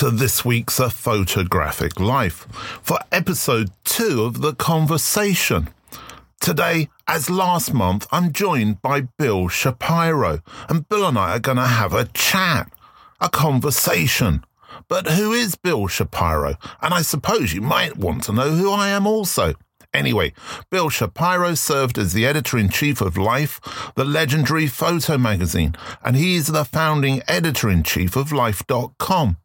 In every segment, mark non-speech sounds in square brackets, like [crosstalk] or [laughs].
To this week's A Photographic Life for episode two of The Conversation. Today, as last month, I'm joined by Bill Shapiro, and Bill and I are going to have a chat, a conversation. But who is Bill Shapiro? And I suppose you might want to know who I am also. Anyway, Bill Shapiro served as the editor in chief of Life, the legendary photo magazine, and he is the founding editor in chief of Life.com.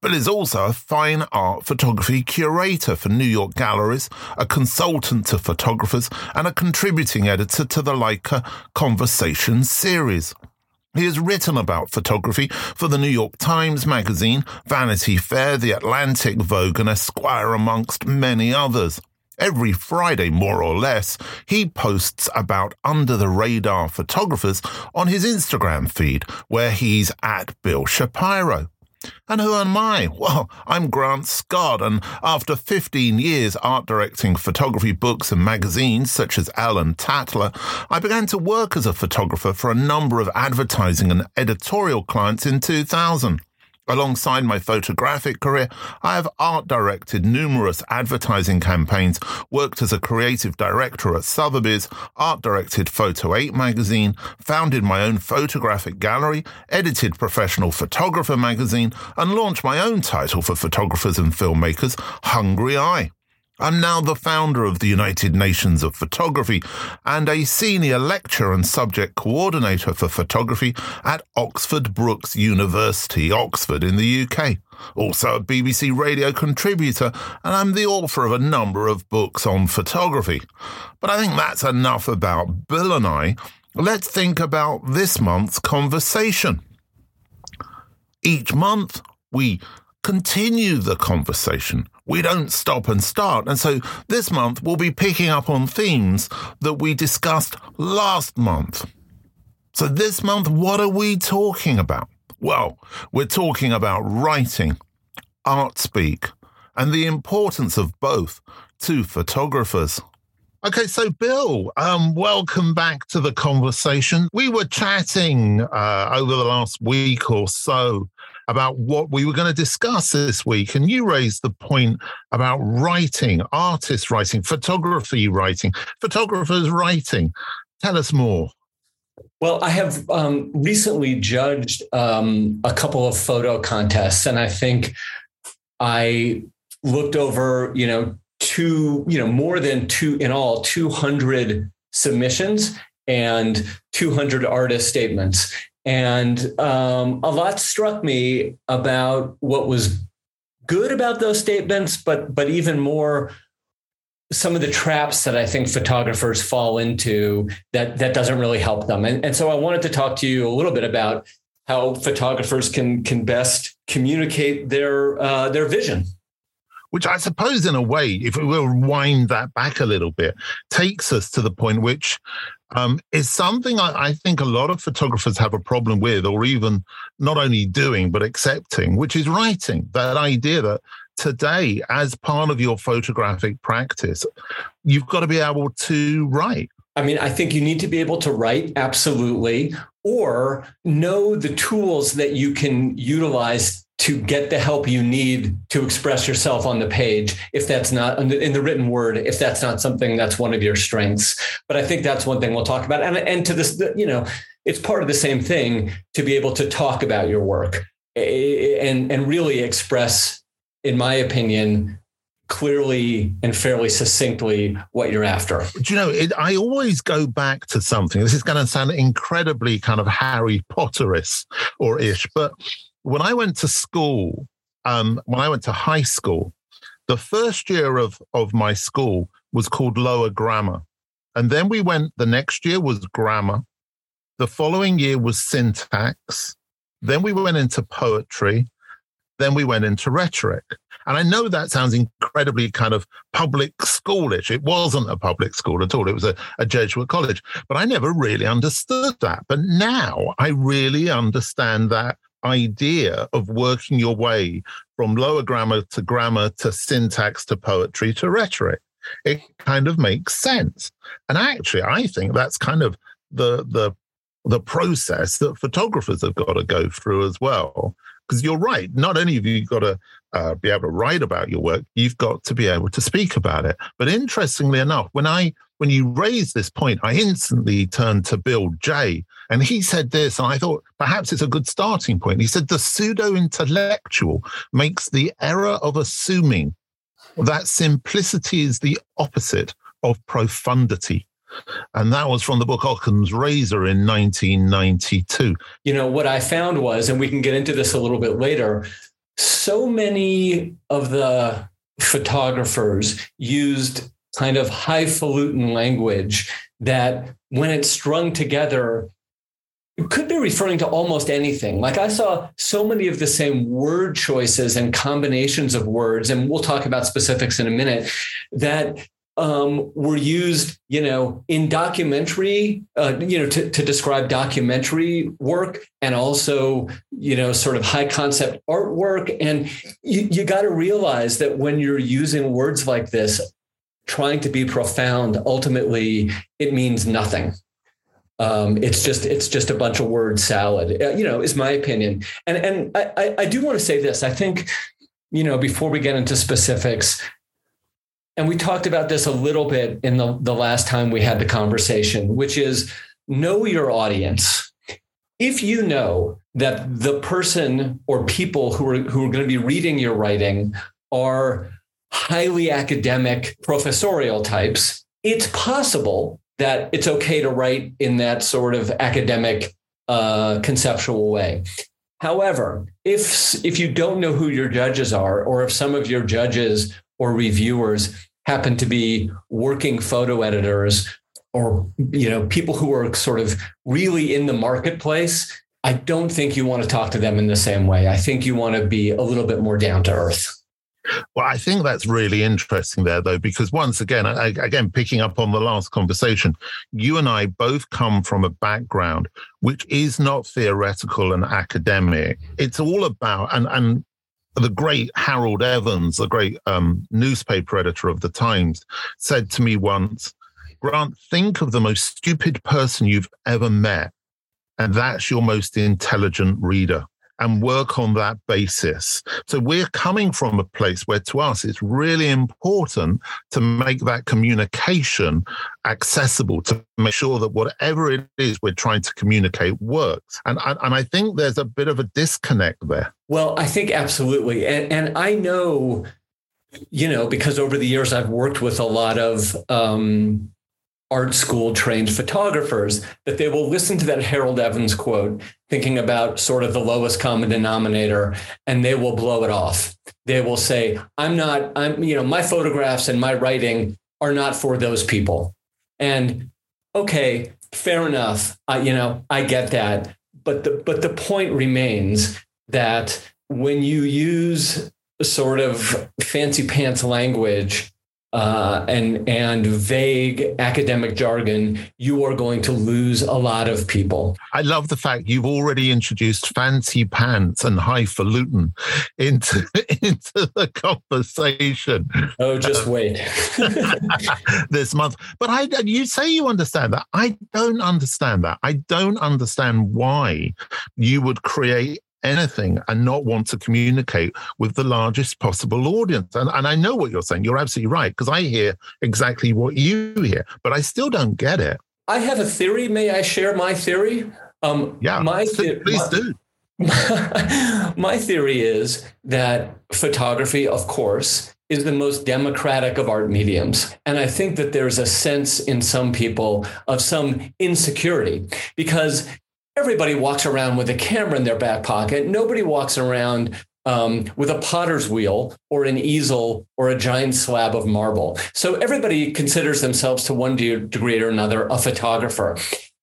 Bill is also a fine art photography curator for New York galleries, a consultant to photographers, and a contributing editor to the Leica Conversation series. He has written about photography for the New York Times Magazine, Vanity Fair, The Atlantic, Vogue, and Esquire, amongst many others. Every Friday, more or less, he posts about under the radar photographers on his Instagram feed, where he's at Bill Shapiro. And who am I? Well, I'm Grant Scott, and after 15 years art directing photography books and magazines such as and Tatler, I began to work as a photographer for a number of advertising and editorial clients in 2000. Alongside my photographic career, I have art directed numerous advertising campaigns, worked as a creative director at Sotheby's, art directed Photo 8 magazine, founded my own photographic gallery, edited Professional Photographer magazine, and launched my own title for photographers and filmmakers, Hungry Eye. I'm now the founder of the United Nations of Photography and a senior lecturer and subject coordinator for photography at Oxford Brookes University, Oxford, in the UK. Also a BBC radio contributor, and I'm the author of a number of books on photography. But I think that's enough about Bill and I. Let's think about this month's conversation. Each month, we continue the conversation. We don't stop and start. And so this month we'll be picking up on themes that we discussed last month. So this month, what are we talking about? Well, we're talking about writing, art speak, and the importance of both to photographers. Okay, so Bill, um, welcome back to the conversation. We were chatting uh, over the last week or so about what we were going to discuss this week. And you raised the point about writing, artists writing, photography writing, photographers writing. Tell us more. Well, I have um, recently judged um, a couple of photo contests, and I think I looked over, you know, two, you know, more than two in all, 200 submissions and 200 artist statements. And um, a lot struck me about what was good about those statements, but but even more some of the traps that I think photographers fall into that that doesn't really help them. And, and so I wanted to talk to you a little bit about how photographers can can best communicate their uh, their vision which I suppose, in a way, if we will wind that back a little bit, takes us to the point which um, is something I, I, think a lot of photographers have a problem with, or even not only doing, but accepting, which is writing. That idea that today, as part of your photographic practice, you've got to be able to write. I mean, I think you need to be able to write, absolutely, or know the tools that you can utilize to get the help you need to express yourself on the page if that's not in the written word if that's not something that's one of your strengths but i think that's one thing we'll talk about and, and to this you know it's part of the same thing to be able to talk about your work eh, eh, and and really express in my opinion clearly and fairly succinctly what you're after. Do you know, it, I always go back to something. This is going to sound incredibly kind of Harry Potterish or ish, but when I went to school, um, when I went to high school, the first year of, of my school was called lower grammar. And then we went, the next year was grammar. The following year was syntax. Then we went into poetry. Then we went into rhetoric. And I know that sounds incredibly kind of public schoolish. It wasn't a public school at all. It was a, a Jesuit college. But I never really understood that. But now I really understand that idea of working your way from lower grammar to grammar to syntax to poetry to rhetoric. It kind of makes sense. And actually, I think that's kind of the the the process that photographers have got to go through as well. Because you're right. Not only have you got to uh, be able to write about your work, you've got to be able to speak about it. But interestingly enough, when I when you raised this point, I instantly turned to Bill Jay, and he said this, and I thought perhaps it's a good starting point. He said the pseudo intellectual makes the error of assuming that simplicity is the opposite of profundity. And that was from the book Occam's Razor in 1992. You know, what I found was, and we can get into this a little bit later, so many of the photographers used kind of highfalutin language that when it's strung together, could be referring to almost anything. Like I saw so many of the same word choices and combinations of words, and we'll talk about specifics in a minute, that um, were used, you know, in documentary, uh, you know, to, to describe documentary work and also, you know, sort of high concept artwork. And you, you got to realize that when you're using words like this, trying to be profound, ultimately it means nothing. Um, it's just it's just a bunch of word salad, uh, you know, is my opinion. And and I, I do want to say this. I think, you know, before we get into specifics, and we talked about this a little bit in the, the last time we had the conversation, which is know your audience. If you know that the person or people who are who are going to be reading your writing are highly academic professorial types, it's possible that it's okay to write in that sort of academic uh, conceptual way. However, if if you don't know who your judges are, or if some of your judges or reviewers happen to be working photo editors or you know people who are sort of really in the marketplace i don't think you want to talk to them in the same way i think you want to be a little bit more down to earth well, I think that's really interesting there, though, because once again, I, again, picking up on the last conversation, you and I both come from a background which is not theoretical and academic. It's all about, and, and the great Harold Evans, the great um, newspaper editor of the Times, said to me once, Grant, think of the most stupid person you've ever met, and that's your most intelligent reader and work on that basis. So we're coming from a place where to us it's really important to make that communication accessible, to make sure that whatever it is we're trying to communicate works. And, and I think there's a bit of a disconnect there. Well, I think absolutely. And, and I know, you know, because over the years I've worked with a lot of um, art school trained photographers that they will listen to that Harold Evans quote, thinking about sort of the lowest common denominator, and they will blow it off. They will say, I'm not, I'm, you know, my photographs and my writing are not for those people. And okay, fair enough. I, you know, I get that. But the but the point remains that when you use sort of fancy pants language uh, and and vague academic jargon, you are going to lose a lot of people. I love the fact you've already introduced fancy pants and highfalutin into [laughs] into the conversation. Oh, just wait [laughs] this month. But I, you say you understand that. I don't understand that. I don't understand why you would create anything and not want to communicate with the largest possible audience. And, and I know what you're saying. You're absolutely right, because I hear exactly what you hear, but I still don't get it. I have a theory. May I share my theory? Um, yeah, my th- please my, do. [laughs] my theory is that photography, of course, is the most democratic of art mediums. And I think that there's a sense in some people of some insecurity because everybody walks around with a camera in their back pocket. Nobody walks around um, with a potter's wheel or an easel or a giant slab of marble. So everybody considers themselves to one degree or another a photographer.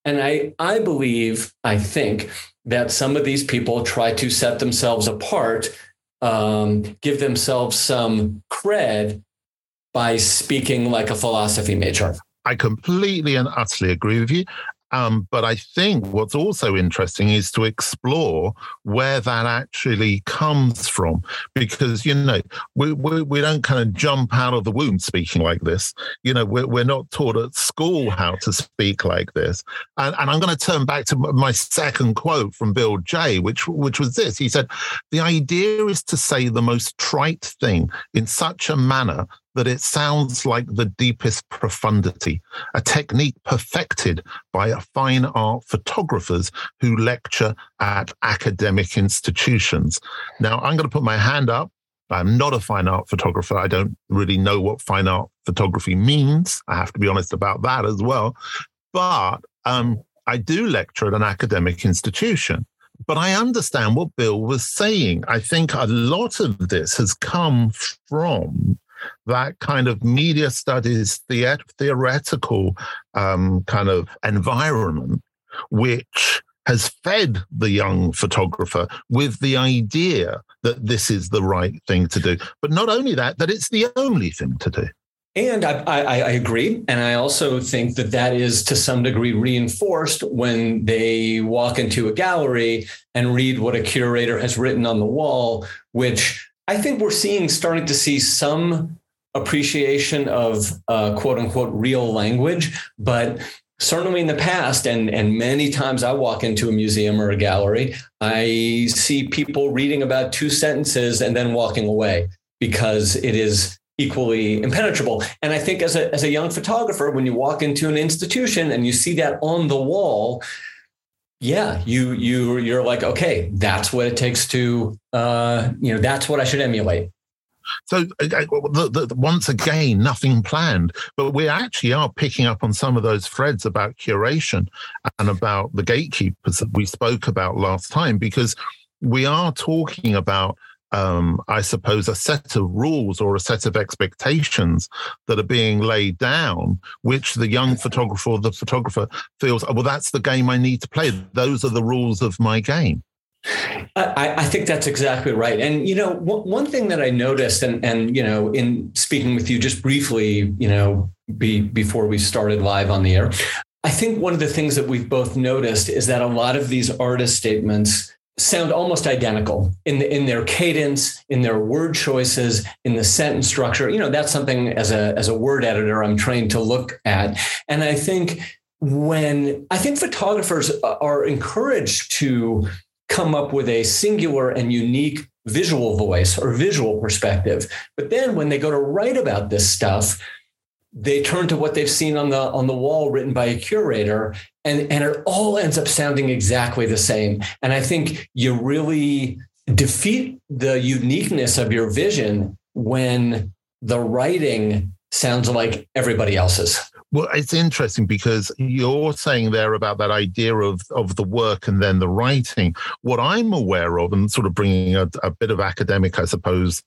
And I, I believe, I think that some of these people try to set themselves apart, um, give themselves some cred by speaking like a philosophy major. I completely and utterly agree with you. Um, but I think what's also interesting is to explore where that actually comes from, because you know we we, we don't kind of jump out of the womb speaking like this. You know, we're we're not taught at school how to speak like this. And, and I'm going to turn back to my second quote from Bill Jay, which which was this. He said, "The idea is to say the most trite thing in such a manner that it sounds like the deepest profundity, a technique perfected by fine art photographers who lecture at academic institutions. Now, I'm going to put my hand up. I'm not a fine art photographer. I don't really know what fine art photography means. I have to be honest about that as well. But um, I do lecture at an academic institution. But I understand what Bill was saying. I think a lot of this has come from that kind of media studies the- theoretical um, kind of environment, which has fed the young photographer with the idea that this is the right thing to do. But not only that, that it's the only thing to do. And I, I, I, agree. And I also think that that is to some degree reinforced when they walk into a gallery and read what a curator has written on the wall, which I think we're seeing starting to see some appreciation of uh, quote unquote real language, but certainly in the past and and many times I walk into a museum or a gallery, I see people reading about two sentences and then walking away because it is equally impenetrable. And I think as a as a young photographer, when you walk into an institution and you see that on the wall, yeah, you you you're like, okay, that's what it takes to uh, you know, that's what I should emulate. So once again, nothing planned, but we actually are picking up on some of those threads about curation and about the gatekeepers that we spoke about last time, because we are talking about um, I suppose, a set of rules or a set of expectations that are being laid down, which the young photographer or the photographer feels, oh, well, that's the game I need to play. Those are the rules of my game. I, I, think that's exactly right. And you know, w- one thing that I noticed, and and you know, in speaking with you just briefly, you know, be, before we started live on the air, I think one of the things that we've both noticed is that a lot of these artist statements sound almost identical in the, in their cadence, in their word choices, in the sentence structure. You know, that's something as a as a word editor I'm trained to look at, and I think when I think photographers are encouraged to come up with a singular and unique visual voice or visual perspective. But then when they go to write about this stuff, they turn to what they've seen on the on the wall written by a curator and and it all ends up sounding exactly the same and i think you really defeat the uniqueness of your vision when the writing sounds like everybody else's well, it's interesting because you're saying there about that idea of, of the work and then the writing. What I'm aware of, and sort of bringing a, a bit of academic, I suppose,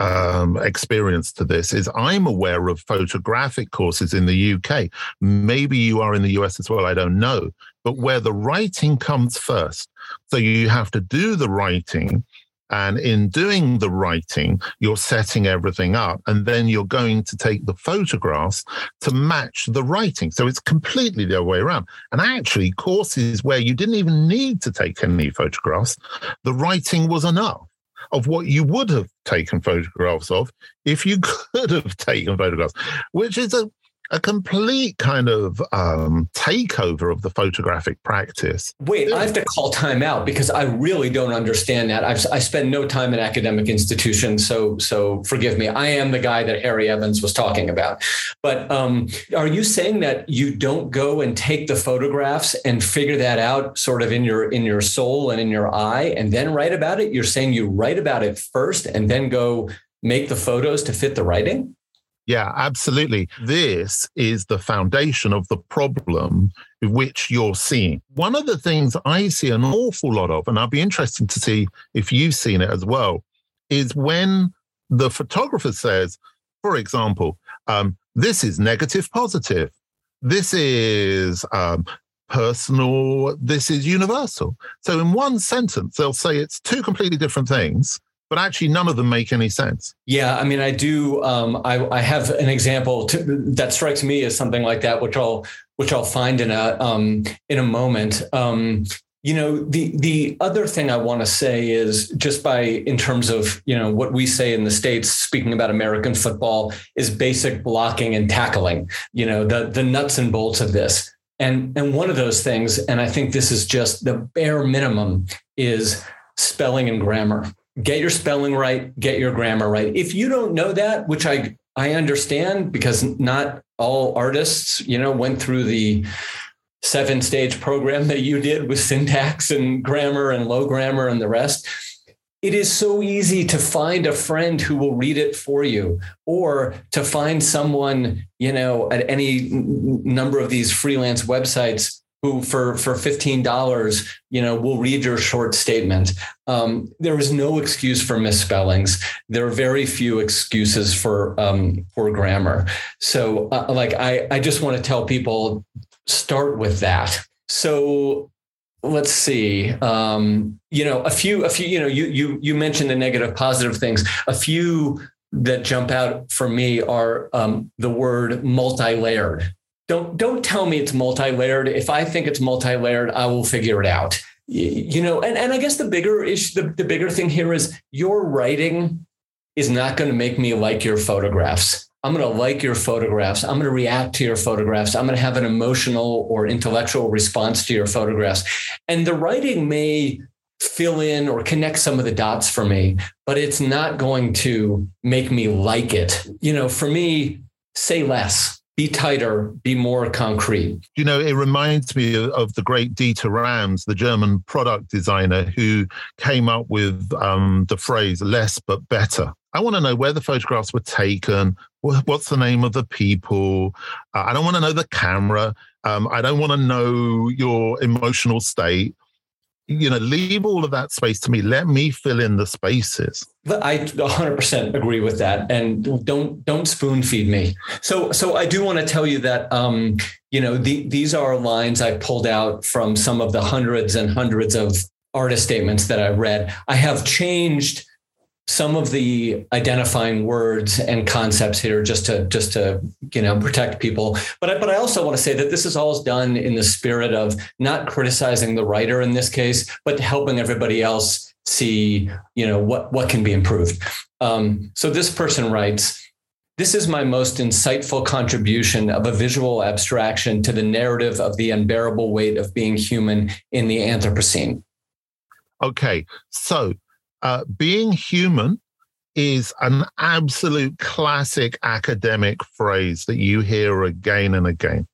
um, experience to this is I'm aware of photographic courses in the UK. Maybe you are in the US as well, I don't know, but where the writing comes first. So you have to do the writing and in doing the writing, you're setting everything up and then you're going to take the photographs to match the writing. So it's completely the other way around. And actually, courses where you didn't even need to take any photographs, the writing was enough of what you would have taken photographs of if you [laughs] could have taken photographs, which is a a complete kind of um, takeover of the photographic practice. Wait, I have to call time out because I really don't understand that. I've, I spend no time in academic institutions, so so forgive me. I am the guy that Harry Evans was talking about. But um, are you saying that you don't go and take the photographs and figure that out, sort of in your in your soul and in your eye, and then write about it? You're saying you write about it first and then go make the photos to fit the writing? Yeah, absolutely. This is the foundation of the problem which you're seeing. One of the things I see an awful lot of, and I'll be interested to see if you've seen it as well, is when the photographer says, for example, um, this is negative positive, this is um, personal, this is universal. So in one sentence, they'll say it's two completely different things but actually none of them make any sense. Yeah, I mean, I do. Um, I, I have an example to, that strikes me as something like that, which I'll which I'll find in a um, in a moment. Um, you know, the the other thing I want to say is just by in terms of you know what we say in the states, speaking about American football, is basic blocking and tackling. You know, the the nuts and bolts of this. And and one of those things, and I think this is just the bare minimum, is spelling and grammar. Get your spelling right, get your grammar right. If you don't know that, which I I understand because not all artists, you know, went through the seven stage program that you did with syntax and grammar and low grammar and the rest. It is so easy to find a friend who will read it for you or to find someone, you know, at any number of these freelance websites who for for $15 you know will read your short statement. Um, there is no excuse for misspellings. There are very few excuses for um, for grammar. So uh, like i i just want to tell people start with that. So let's see um, you know a few a few you know you you you mentioned the negative positive things. A few that jump out for me are um, the word multi-layered don't don't tell me it's multi-layered if i think it's multi-layered i will figure it out you know and, and i guess the bigger issue the, the bigger thing here is your writing is not going to make me like your photographs I'm going to like your photographs. I'm going to react to your photographs. I'm going to have an emotional or intellectual response to your photographs. And the writing may fill in or connect some of the dots for me, but it's not going to make me like it. You know, for me, say less, be tighter, be more concrete. You know, it reminds me of the great Dieter Rams, the German product designer who came up with um, the phrase less but better. I want to know where the photographs were taken. What's the name of the people? Uh, I don't want to know the camera. Um, I don't want to know your emotional state. You know, leave all of that space to me. Let me fill in the spaces. I 100% agree with that, and don't don't spoon feed me. So, so I do want to tell you that um, you know the, these are lines I pulled out from some of the hundreds and hundreds of artist statements that I read. I have changed some of the identifying words and concepts here just to just to you know protect people but I, but I also want to say that this is all done in the spirit of not criticizing the writer in this case but helping everybody else see you know what what can be improved um, so this person writes this is my most insightful contribution of a visual abstraction to the narrative of the unbearable weight of being human in the Anthropocene. Okay, so uh, being human is an absolute classic academic phrase that you hear again and again.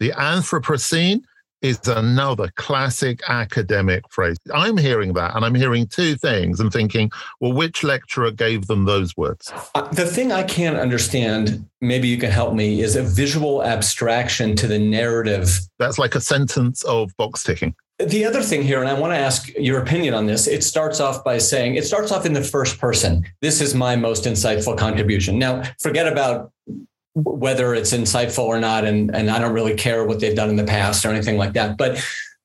The Anthropocene is another classic academic phrase. I'm hearing that and I'm hearing two things and thinking, well, which lecturer gave them those words? Uh, the thing I can't understand, maybe you can help me, is a visual abstraction to the narrative. That's like a sentence of box ticking. The other thing here, and I want to ask your opinion on this, it starts off by saying, it starts off in the first person. This is my most insightful contribution. Now, forget about whether it's insightful or not, and, and I don't really care what they've done in the past or anything like that. But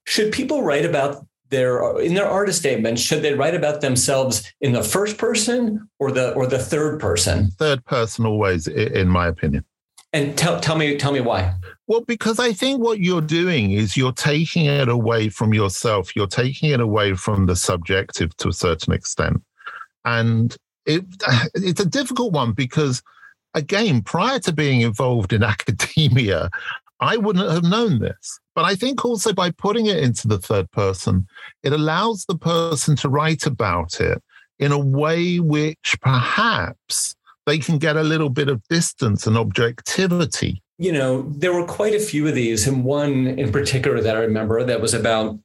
should people write about their in their artist statements should they write about themselves in the first person or the or the third person third person always in my opinion and tell tell me tell me why. Well, because I think what you're doing is you're taking it away from yourself. You're taking it away from the subjective to a certain extent, and it [sighs] it's a difficult one because, again, prior to being involved in [laughs] academia, I wouldn't have known this. But I think also by putting it into the third person, it allows the person to write about it in a way which perhaps they can get a little bit of distance and objectivity. You know, there were quite a few of these, and one in particular that I remember that was about,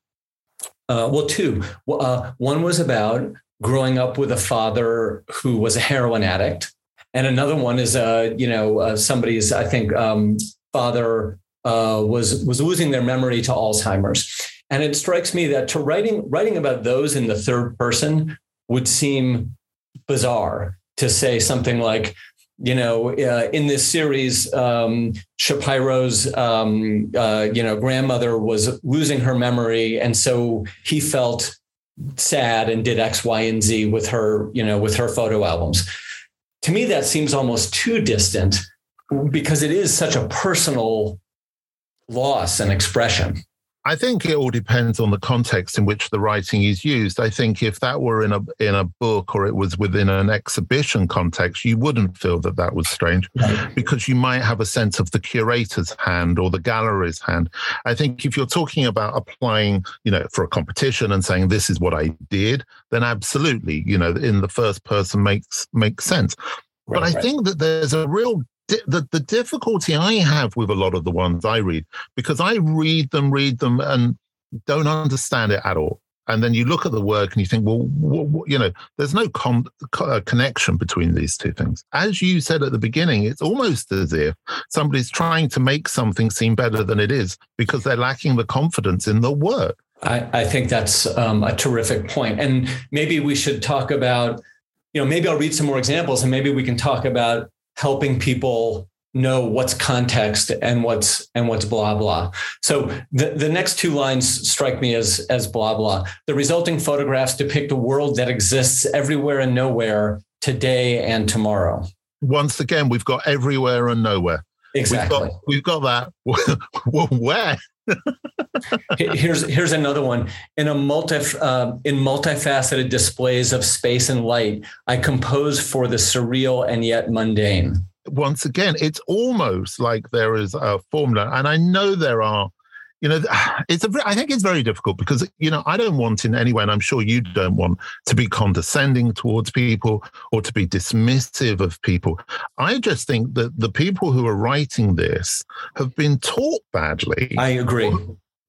uh, well, two. Uh, one was about growing up with a father who was a heroin addict, and another one is, uh, you know, uh, somebody's, I think, um, father uh, was was losing their memory to Alzheimer's. And it strikes me that to writing writing about those in the third person would seem bizarre to say something like, you know, uh, in this series, um, Shapiro's, um, uh, you know, grandmother was losing her memory, and so he felt sad and did X, Y, and Z with her, you know, with her photo albums. To me, that seems almost too distant because it is such a personal loss and expression. I think it all depends on the context in which the writing is used. I think if that were in a in a book or it was within an exhibition context, you wouldn't feel that that was strange because you might have a sense of the curator's hand or the gallery's hand. I think if you're talking about applying, you know, for a competition and saying this is what I did, then absolutely, you know, in the first person makes makes sense. Right, but I right. think that there's a real the, the difficulty I have with a lot of the ones I read, because I read them, read them, and don't understand it at all. And then you look at the work and you think, well, you know, there's no con- uh, connection between these two things. As you said at the beginning, it's almost as if somebody's trying to make something seem better than it is because they're lacking the confidence in the work. I, I think that's um, a terrific point. And maybe we should talk about, you know, maybe I'll read some more examples and maybe we can talk about helping people know what's context and what's and what's blah blah. So the, the next two lines strike me as as blah blah. The resulting photographs depict a world that exists everywhere and nowhere today and tomorrow. Once again, we've got everywhere and nowhere. Exactly. We've got, we've got that. [laughs] Where? here's here's another one in a multi uh, in multifaceted displays of space and light i compose for the surreal and yet mundane once again it's almost like there is a formula and i know there are you know [sighs] it's a i think it's very difficult because you know i don't want in any way and i'm sure you don't want to be condescending towards people or to be dismissive of people. I just think that the people who are writing this have been taught badly i agree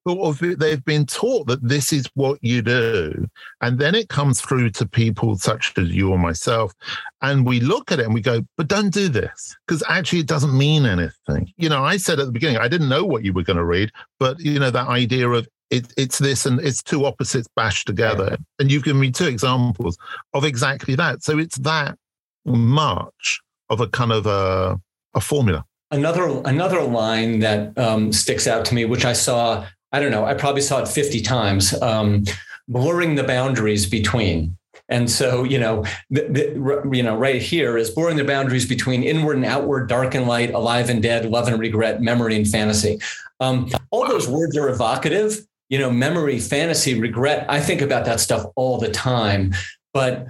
sort of they've been taught that this is what you do. And then it comes through to people such as you or myself and we look at it and we go but don't do this because actually it doesn't mean anything. You know i said at the beginning i didn't know what you were going to read but you know that idea of it, it's this and it's two opposites bashed together. And you've given me two examples of exactly that. So it's that much of a kind of a, a formula. Another another line that um, sticks out to me, which I saw I don't know, I probably saw it 50 times, um, blurring the boundaries between. And so, you know, the, the, you know, right here is blurring the boundaries between inward and outward, dark and light, alive and dead, love and regret, memory and fantasy. Um, all those words are evocative. You know, memory, fantasy, regret. I think about that stuff all the time. But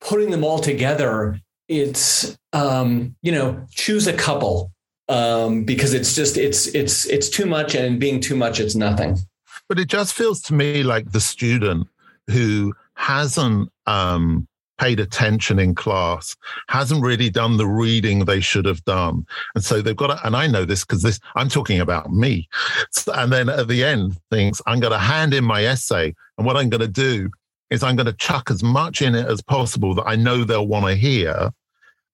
putting them all together, it's um, you know, choose a couple um, because it's just it's it's it's too much, and being too much, it's nothing. But it just feels to me like the student who hasn't um, paid attention in class, hasn't really done the reading they should have done. And so they've got to, and I know this because this, I'm talking about me. And then at the end, thinks, I'm going to hand in my essay. And what I'm going to do is I'm going to chuck as much in it as possible that I know they'll want to hear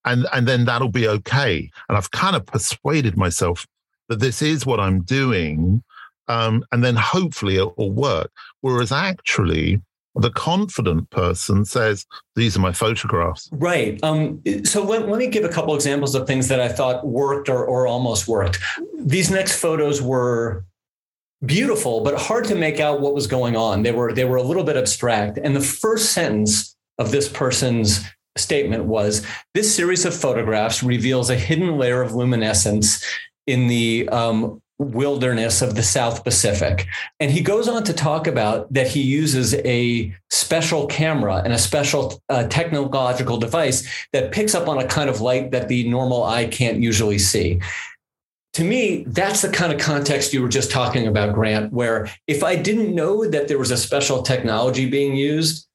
and and then that'll be okay. And I've kind of persuaded myself that this is what I'm doing, um, and then hopefully it will work. Whereas actually, the confident person says, These are my photographs. Right. Um, so let, let, me give a couple examples of things that I thought worked or, or almost worked. These next photos were beautiful, but hard to make out what was going on. They were they were a little bit abstract. And the first sentence of this person's statement was this series of photographs reveals a hidden layer of luminescence in the um, wilderness of the South Pacific. And he goes on to talk about that he uses a special camera and a special uh, technological device that picks up on a kind of light that the normal eye can't usually see. To me, that's the kind of context you were just talking about, Grant, where if I didn't know that there was a special technology being used,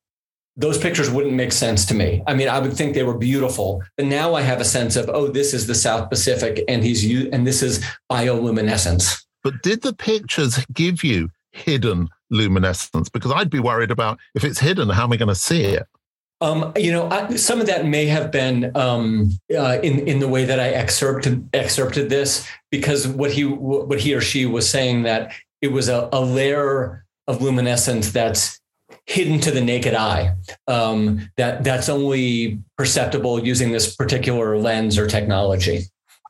those pictures wouldn't make sense to me. I mean, I would think they were beautiful, but now I have a sense of, oh, this is the South Pacific, and he's and this is bioluminescence. But did the pictures give you hidden luminescence? Because I'd be worried about if it's hidden, how am I going to see it? Um, you know, I, some of that may have been um, uh, in in the way that I excerpted excerpted this, because what he what he or she was saying that it was a, a layer of luminescence that's hidden to the naked eye um, that that's only perceptible using this particular lens or technology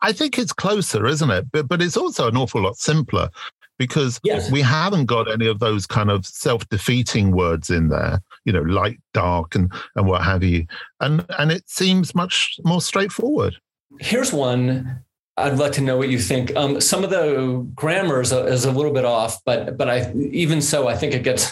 i think it's closer isn't it but, but it's also an awful lot simpler because Yes. we haven't got any of those kind of self-defeating words in there, you know, light, dark, and and what have you. And and it seems much more straightforward. Here's one. I'd like to know what you think. Um, some of the grammar is a, is a little bit off, but but I even so, I think it gets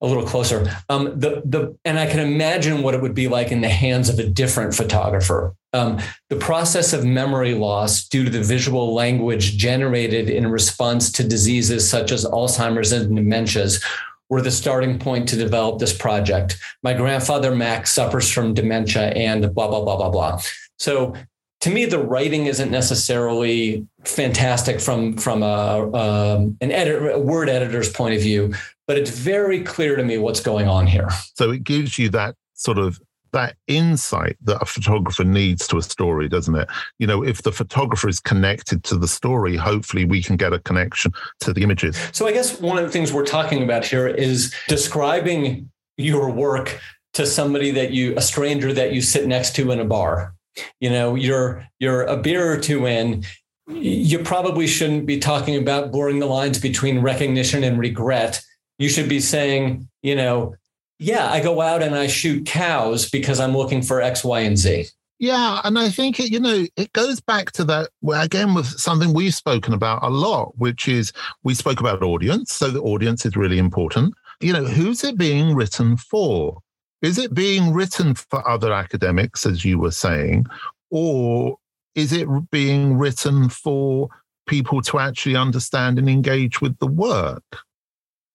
a little closer. Um, the the and I can imagine what it would be like in the hands of a different photographer. Um, the process of memory loss due to the visual language generated in response to diseases such as Alzheimer's and dementias were the starting point to develop this project. My grandfather Max suffers from dementia and blah blah blah blah blah. So to me, the writing isn't necessarily fantastic from from a um, an editor, a word editor's point of view, but it's very clear to me what's going on here. So it gives you that sort of that insight that a photographer needs to a story, doesn't it? You know, if the photographer is connected to the story, hopefully we can get a connection to the images. So I guess one of the things we're talking about here is describing your work to somebody that you a stranger that you sit next to in a bar. You know, you're you're a beer or two in, you probably shouldn't be talking about blurring the lines between recognition and regret. You should be saying, you know, yeah, I go out and I shoot cows because I'm looking for X, Y, and Z. Yeah, and I think it, you know, it goes back to that again with something we've spoken about a lot, which is we spoke about audience. So the audience is really important. You know, who's it being written for? Is it being written for other academics, as you were saying, or is it being written for people to actually understand and engage with the work?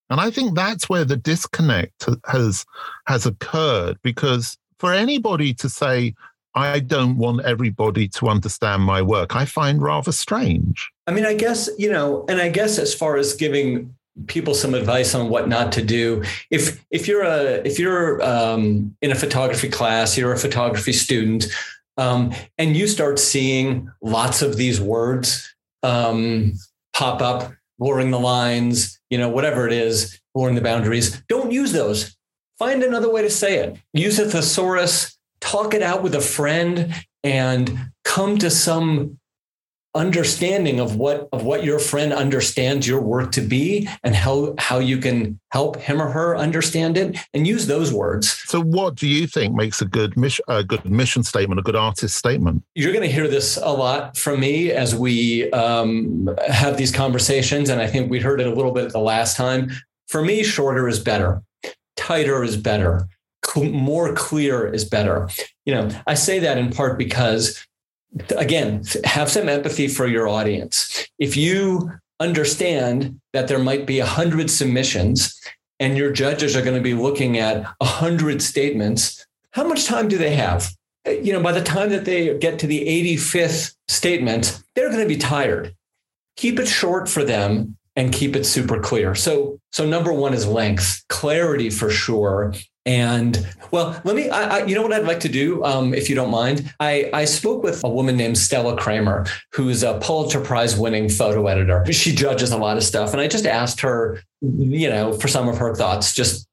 And I think that's where the disconnect has has occurred because for anybody to say, I don't want everybody to understand my work, I find rather strange. I mean, I guess, you know, and I guess as far as giving people some advice on what not to do, if if you're a if you're um, in a photography class, you're a photography student, um, and you start seeing lots of these words um, pop up, blurring the lines, you know, whatever it is, blurring the boundaries, don't use those. Find another way to say it. Use a thesaurus, talk it out with a friend, and come to some understanding of what of what your friend understands your work to be and how how you can help him or her understand it and use those words. So, what do you think makes a good mission, a good mission statement, a good artist statement? you're going to hear this a lot from me as we um, have these conversations and i think we heard it a little bit the last time. For me shorter is better. Tighter is better. More clear is better. You know i say that in part because again have some empathy for your audience. If you understand that there might be a hundred submissions and your judges are going to be looking at a hundred statements how much time do they have? You know by the time that they get to the 85th statement they're going to be tired. Keep it short for them and keep it super clear. So so number one is length clarity for sure and well, let me. I, I, you know what I'd like to do, um, if you don't mind. I, I spoke with a woman named Stella Kramer, who's a Pulitzer Prize winning photo editor. She judges a lot of stuff, and I just asked her, you know, for some of her thoughts, just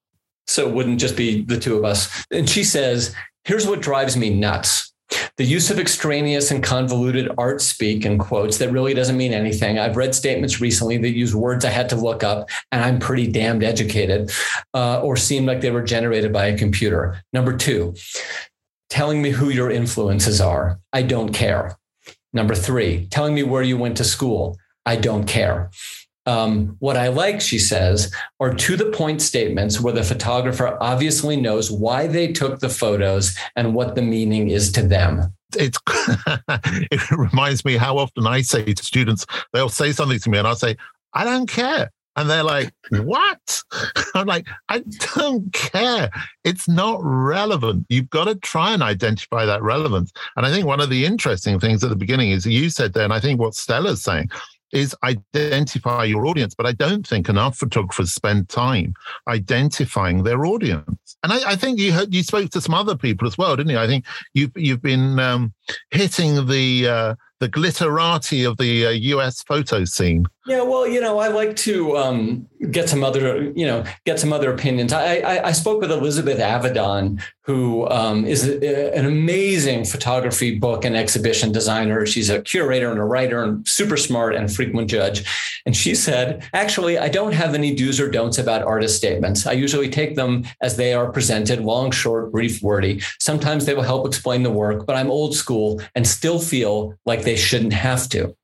so it wouldn't just be the two of us. And she says, "Here's what drives me nuts." The use of extraneous and convoluted art speak in quotes that really doesn't mean anything. I've read statements recently that use words I had to look up, and I'm pretty damned educated, uh, or seem like they were generated by a computer. Number two, telling me who your influences are. I don't care. Number three, telling me where you went to school. I don't care. Um, what I like, she says, are to the point statements where the photographer obviously knows why they took the photos and what the meaning is to them. It's [laughs] it reminds me how often I say to students, they'll say something to me, and I'll say, "I don't care," and they're like, "What?" [laughs] I'm like, "I don't care. It's not relevant. You've got to try and identify that relevance." And I think one of the interesting things at the beginning is you said there, and I think what Stella's saying is identify your audience. But I don't think enough photographers spend time identifying their audience. And I, I think you heard, you spoke to some other people as well, didn't you? I think you've you've been um, hitting the uh, the glitterati of the uh, US photo scene. Yeah, well, you know, I like to um, get some other, you know, get some other opinions. I, I, I spoke with Elizabeth Avedon, who um, is a, an amazing photography book and exhibition designer. She's a curator and a writer and super smart and frequent judge. And she said, actually, I don't have any do's or don'ts about artist statements. I usually take them as they are presented, long, short, brief, wordy. Sometimes they will help explain the work, but I'm old school and still feel like they shouldn't have to.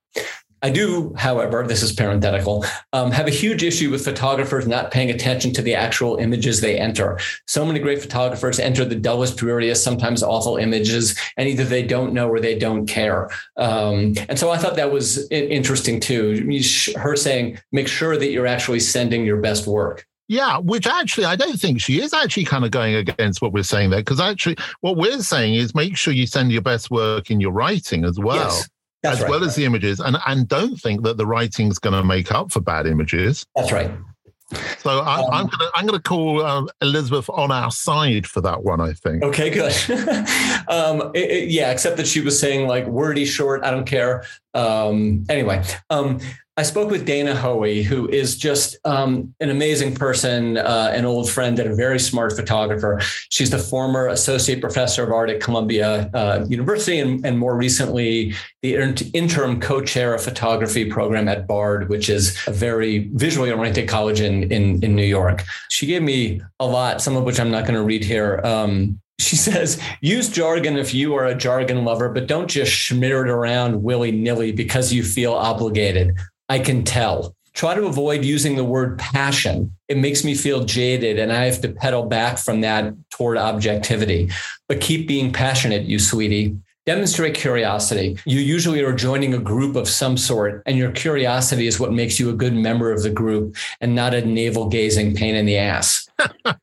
I do, however, this is parenthetical, um, have a huge issue with photographers not paying attention to the actual images they enter. So many great photographers enter the dullest, dreariest, sometimes awful images, and either they don't know or they don't care. Um, and so I thought that was interesting too. Her saying, make sure that you're actually sending your best work. Yeah, which actually I don't think she is actually kind of going against what we're saying there, because actually what we're saying is make sure you send your best work in your writing as well. Yes. That's as right, well as the images, and and don't think that the writing's going to make up for bad images. That's right. So I, am um, gonna I'm gonna call uh, Elizabeth on our side for that one. I think. Okay, good. [laughs] um, it, it, yeah, except that she was saying like wordy, short. I don't care. Um, anyway, um, I spoke with Dana Hoey, who is just um, an amazing person, uh, an old friend, and a very smart photographer. She's the former associate professor of art at Columbia uh, University, and, and, more recently, the interim co-chair of photography program at Bard, which is a very visually oriented college in, in, in New York. She gave me a lot, some of which I'm not going to read here. Um, she says, use jargon if you are a jargon lover, but don't just smear it around willy nilly because you feel obligated. I can tell. Try to avoid using the word passion. It makes me feel jaded and I have to pedal back from that toward objectivity. But keep being passionate, you sweetie. Demonstrate curiosity. You usually are joining a group of some sort, and your curiosity is what makes you a good member of the group and not a navel gazing pain in the ass. [laughs]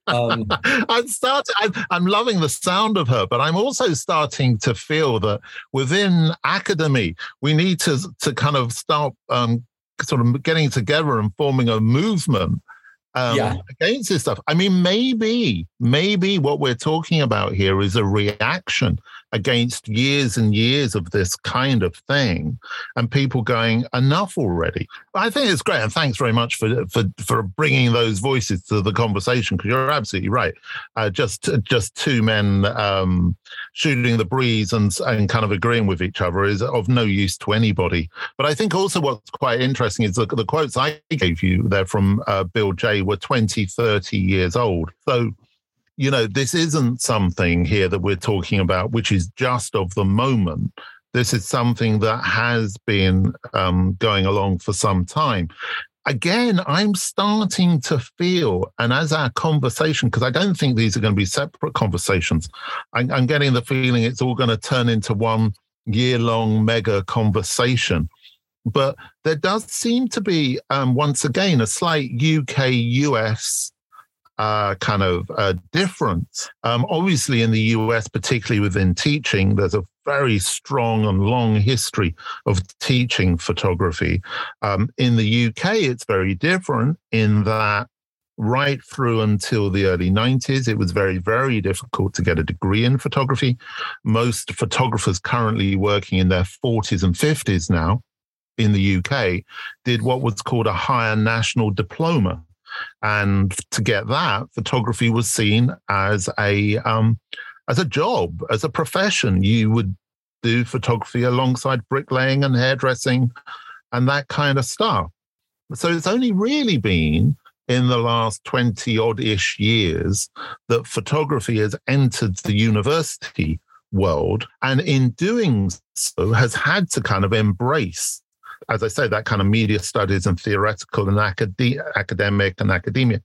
Um, I'm starting. I'm, loving the sound of her, but I'm also starting to feel that within academy, we need to to kind of start um, sort of getting together and forming a movement um, yeah. against this stuff. I mean, maybe, maybe what we're talking about here is a reaction against years and years of this kind of thing, and people going enough already. I think it's great, and thanks very much for for for bringing those voices to the conversation because you're absolutely right. Uh, just just two men um, shooting the breeze and and kind of agreeing with each other is of no use to anybody. But I think also what's quite interesting is the, the quotes I gave you there from uh, Bill Jay were 20, 30 years old. So you know, this isn't something here that we're talking about, which is just of the moment. This is something that has been um, going along for some time. Again, I'm starting to feel, and as our conversation, because I don't think these are going to be separate conversations, I'm, I'm getting the feeling it's all going to turn into one year long mega conversation but there does seem to be um, once again a slight UK US uh, kind of uh, difference. Um, obviously, in the US, particularly within teaching, there's a very strong and long history of teaching photography. Um, in the UK, it's very different in that right through until the early 90s, it was very, very difficult to get a degree in photography. Most photographers currently working in their 40s and 50s now in the UK did what was called a higher national diploma. And to get that, photography was seen as a um, as a job, as a profession. You would do photography alongside bricklaying and hairdressing and that kind of stuff. So it's only really been in the last 20 odd ish years that photography has entered the university world. And in doing so, has had to kind of embrace as I say, that kind of media studies and theoretical and acad- academic and academia.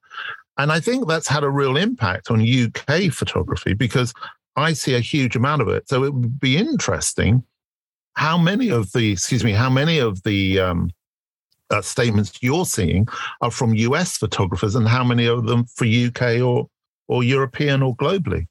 And I think that's had a real impact on UK photography because I see a huge amount of it. So it would be interesting how many of the, excuse me, how many of the um, uh, statements you're seeing are from US photographers and how many of them for UK or, or European or globally?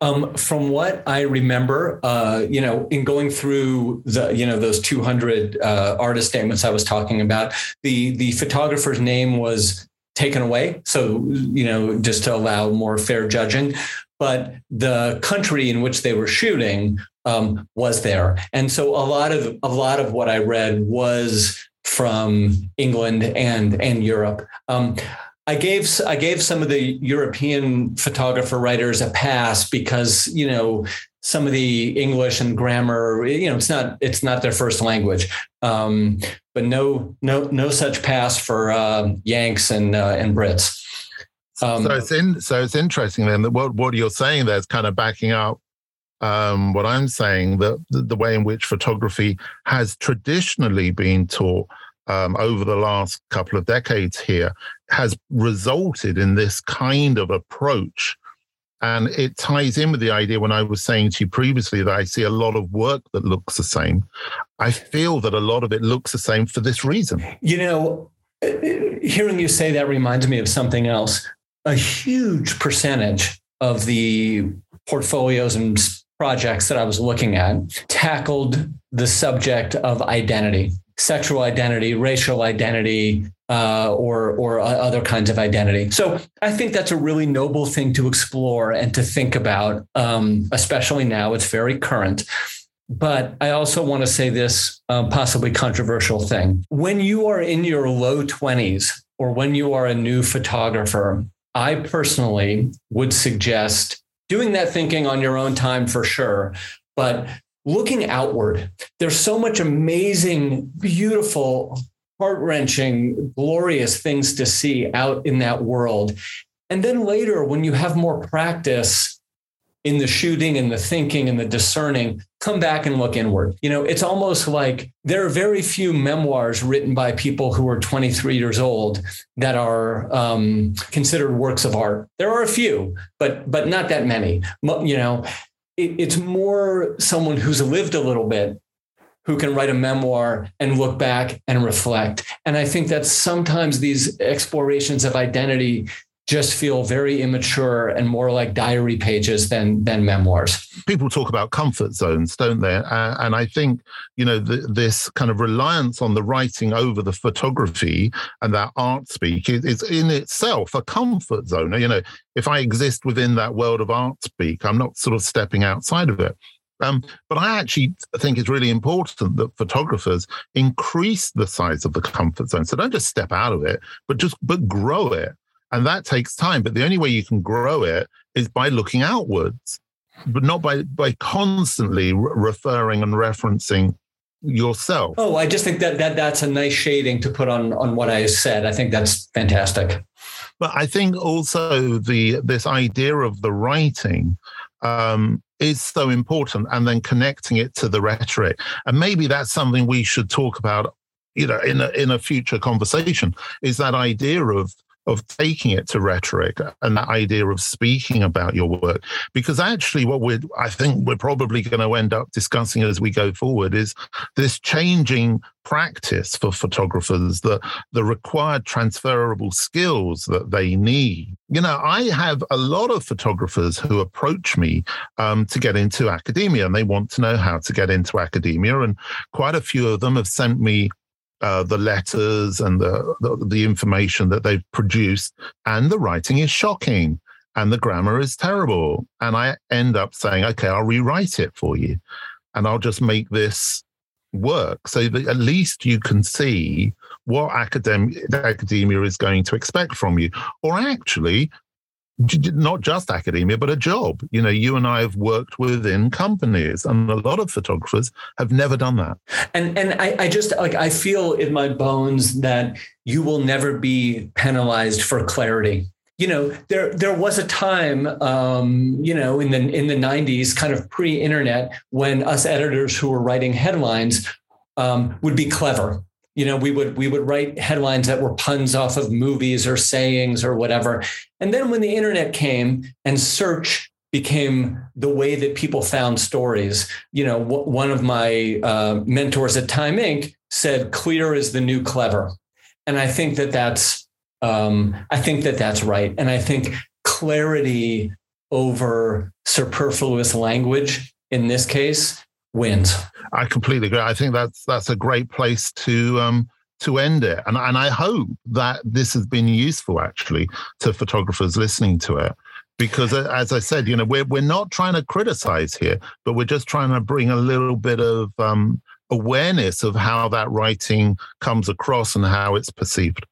Um, from what I remember, uh, you know, in going through the, you know, those 200 uh, artist statements I was talking about, the the photographer's name was taken away. So, you know, just to allow more fair judging. But the country in which they were shooting um, was there, and so a lot of a lot of what I read was from England and and Europe. Um, I gave I gave some of the European photographer writers a pass because you know some of the English and grammar you know it's not it's not their first language, um, but no no no such pass for uh, Yanks and uh, and Brits. Um, so it's in so it's interesting then that what what you're saying there is kind of backing up um, what I'm saying that the, the way in which photography has traditionally been taught um, over the last couple of decades here has resulted in this kind of approach. And it ties in with the idea when I was saying to you previously that I see a lot of work that looks the same. I feel that a lot of it looks the same for this reason. You know, hearing you say that reminds me of something else. A huge percentage of the portfolios and projects that I was looking at tackled the subject of identity sexual identity, racial identity, uh, or or other kinds of identity. So I think that's a really noble thing to explore and to think about, um, especially now. It's very current. But I also want to say this um, possibly controversial thing. When you are in your low 20s or when you are a new photographer, I personally would suggest doing that thinking on your own time for sure, but looking outward. There's so much amazing, beautiful, heart wrenching, glorious things to see out in that world. And then later, when you have more practice in the shooting and the thinking and the discerning, come back and look inward. You know, it's almost like there are very few memoirs written by people who are 23 years old that are um, considered works of art. There are a few, but but not that many. You know, it, it's more someone who's lived a little bit who can write a memoir and look back and reflect. And I think that sometimes these explorations of identity just feel very immature and more like diary pages than than memoirs. People talk about comfort zones, don't they? Uh, and I think you know the, this kind of reliance on the writing over the photography and that art speak is, is, in itself a comfort zone. You know, if I exist within that world of art speak, I'm not sort of stepping outside of it. Um, but I actually think it's really important that photographers increase the size of the comfort zone. So don't just step out of it, but just but grow it and that takes time. But the only way you can grow it is by looking outwards, but not by by constantly re- referring and referencing yourself. Oh, I just think that that that's a nice shading to put on on what I said. I think that's fantastic. But I think also the this idea of the writing um, is so important, and then connecting it to the rhetoric, and maybe that's something we should talk about. You know, in a in a future conversation, is that idea of of taking it to rhetoric and that idea of speaking about your work. Because actually, what we're, I think we're probably going to end up discussing as we go forward is this changing practice for photographers, the, the required transferable skills that they need. You know, I have a lot of photographers who approach me um, to get into academia and they want to know how to get into academia. And quite a few of them have sent me uh, the letters and the, the, the information that they've produced, and the writing is shocking, and the grammar is terrible. And I end up saying, okay, I'll rewrite it for you, and I'll just make this work so that at least you can see what academic academia is going to expect from you, or actually not just academia, but a job. You know, you and I have worked within companies, and a lot of photographers have never done that. And and I, I just like I feel in my bones that you will never be penalized for clarity. You know, there there was a time, um, you know, in the in the '90s, kind of pre-internet, when us editors who were writing headlines um, would be clever you know we would we would write headlines that were puns off of movies or sayings or whatever. And then when the internet came and search became the way that people found stories you know w- one of my uh, mentors at time inc said clear is the new clever. And i think that that's um, i think that that's right. And i think clarity over superfluous language in this case wins. I completely agree. I think that's that's a great place to um, to end it, and and I hope that this has been useful actually to photographers listening to it. Because as I said, you know, we're we're not trying to criticize here, but we're just trying to bring a little bit of um, awareness of how that writing comes across and how it's perceived.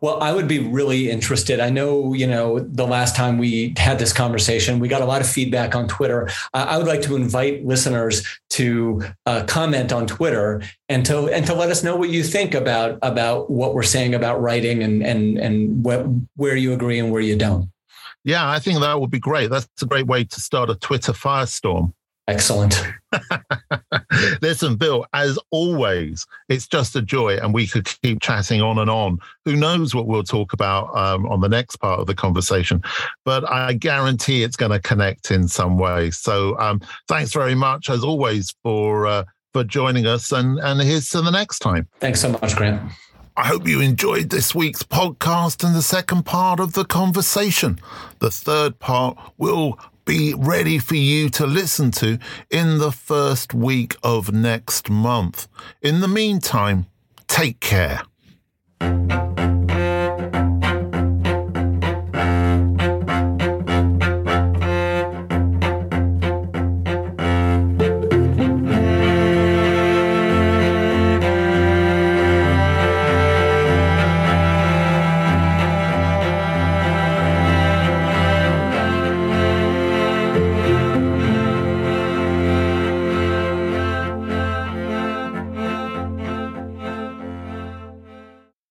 Well, I would be really interested. I know, you know, the last time we had this conversation, we got a lot of feedback on Twitter. I would like to invite listeners to uh, comment on Twitter and to and to let us know what you think about about what we're saying about writing and and and what, where you agree and where you don't. Yeah, I think that would be great. That's a great way to start a Twitter firestorm. Excellent. [laughs] Listen, Bill, as always, it's just a joy, and we could keep chatting on and on. Who knows what we'll talk about um, on the next part of the conversation? But I guarantee it's going to connect in some way. So, um, thanks very much, as always, for uh, for joining us, and and here's to the next time. Thanks so much, Grant. I hope you enjoyed this week's podcast and the second part of the conversation. The third part will be ready for you to listen to in the first week of next month. In the meantime, take care.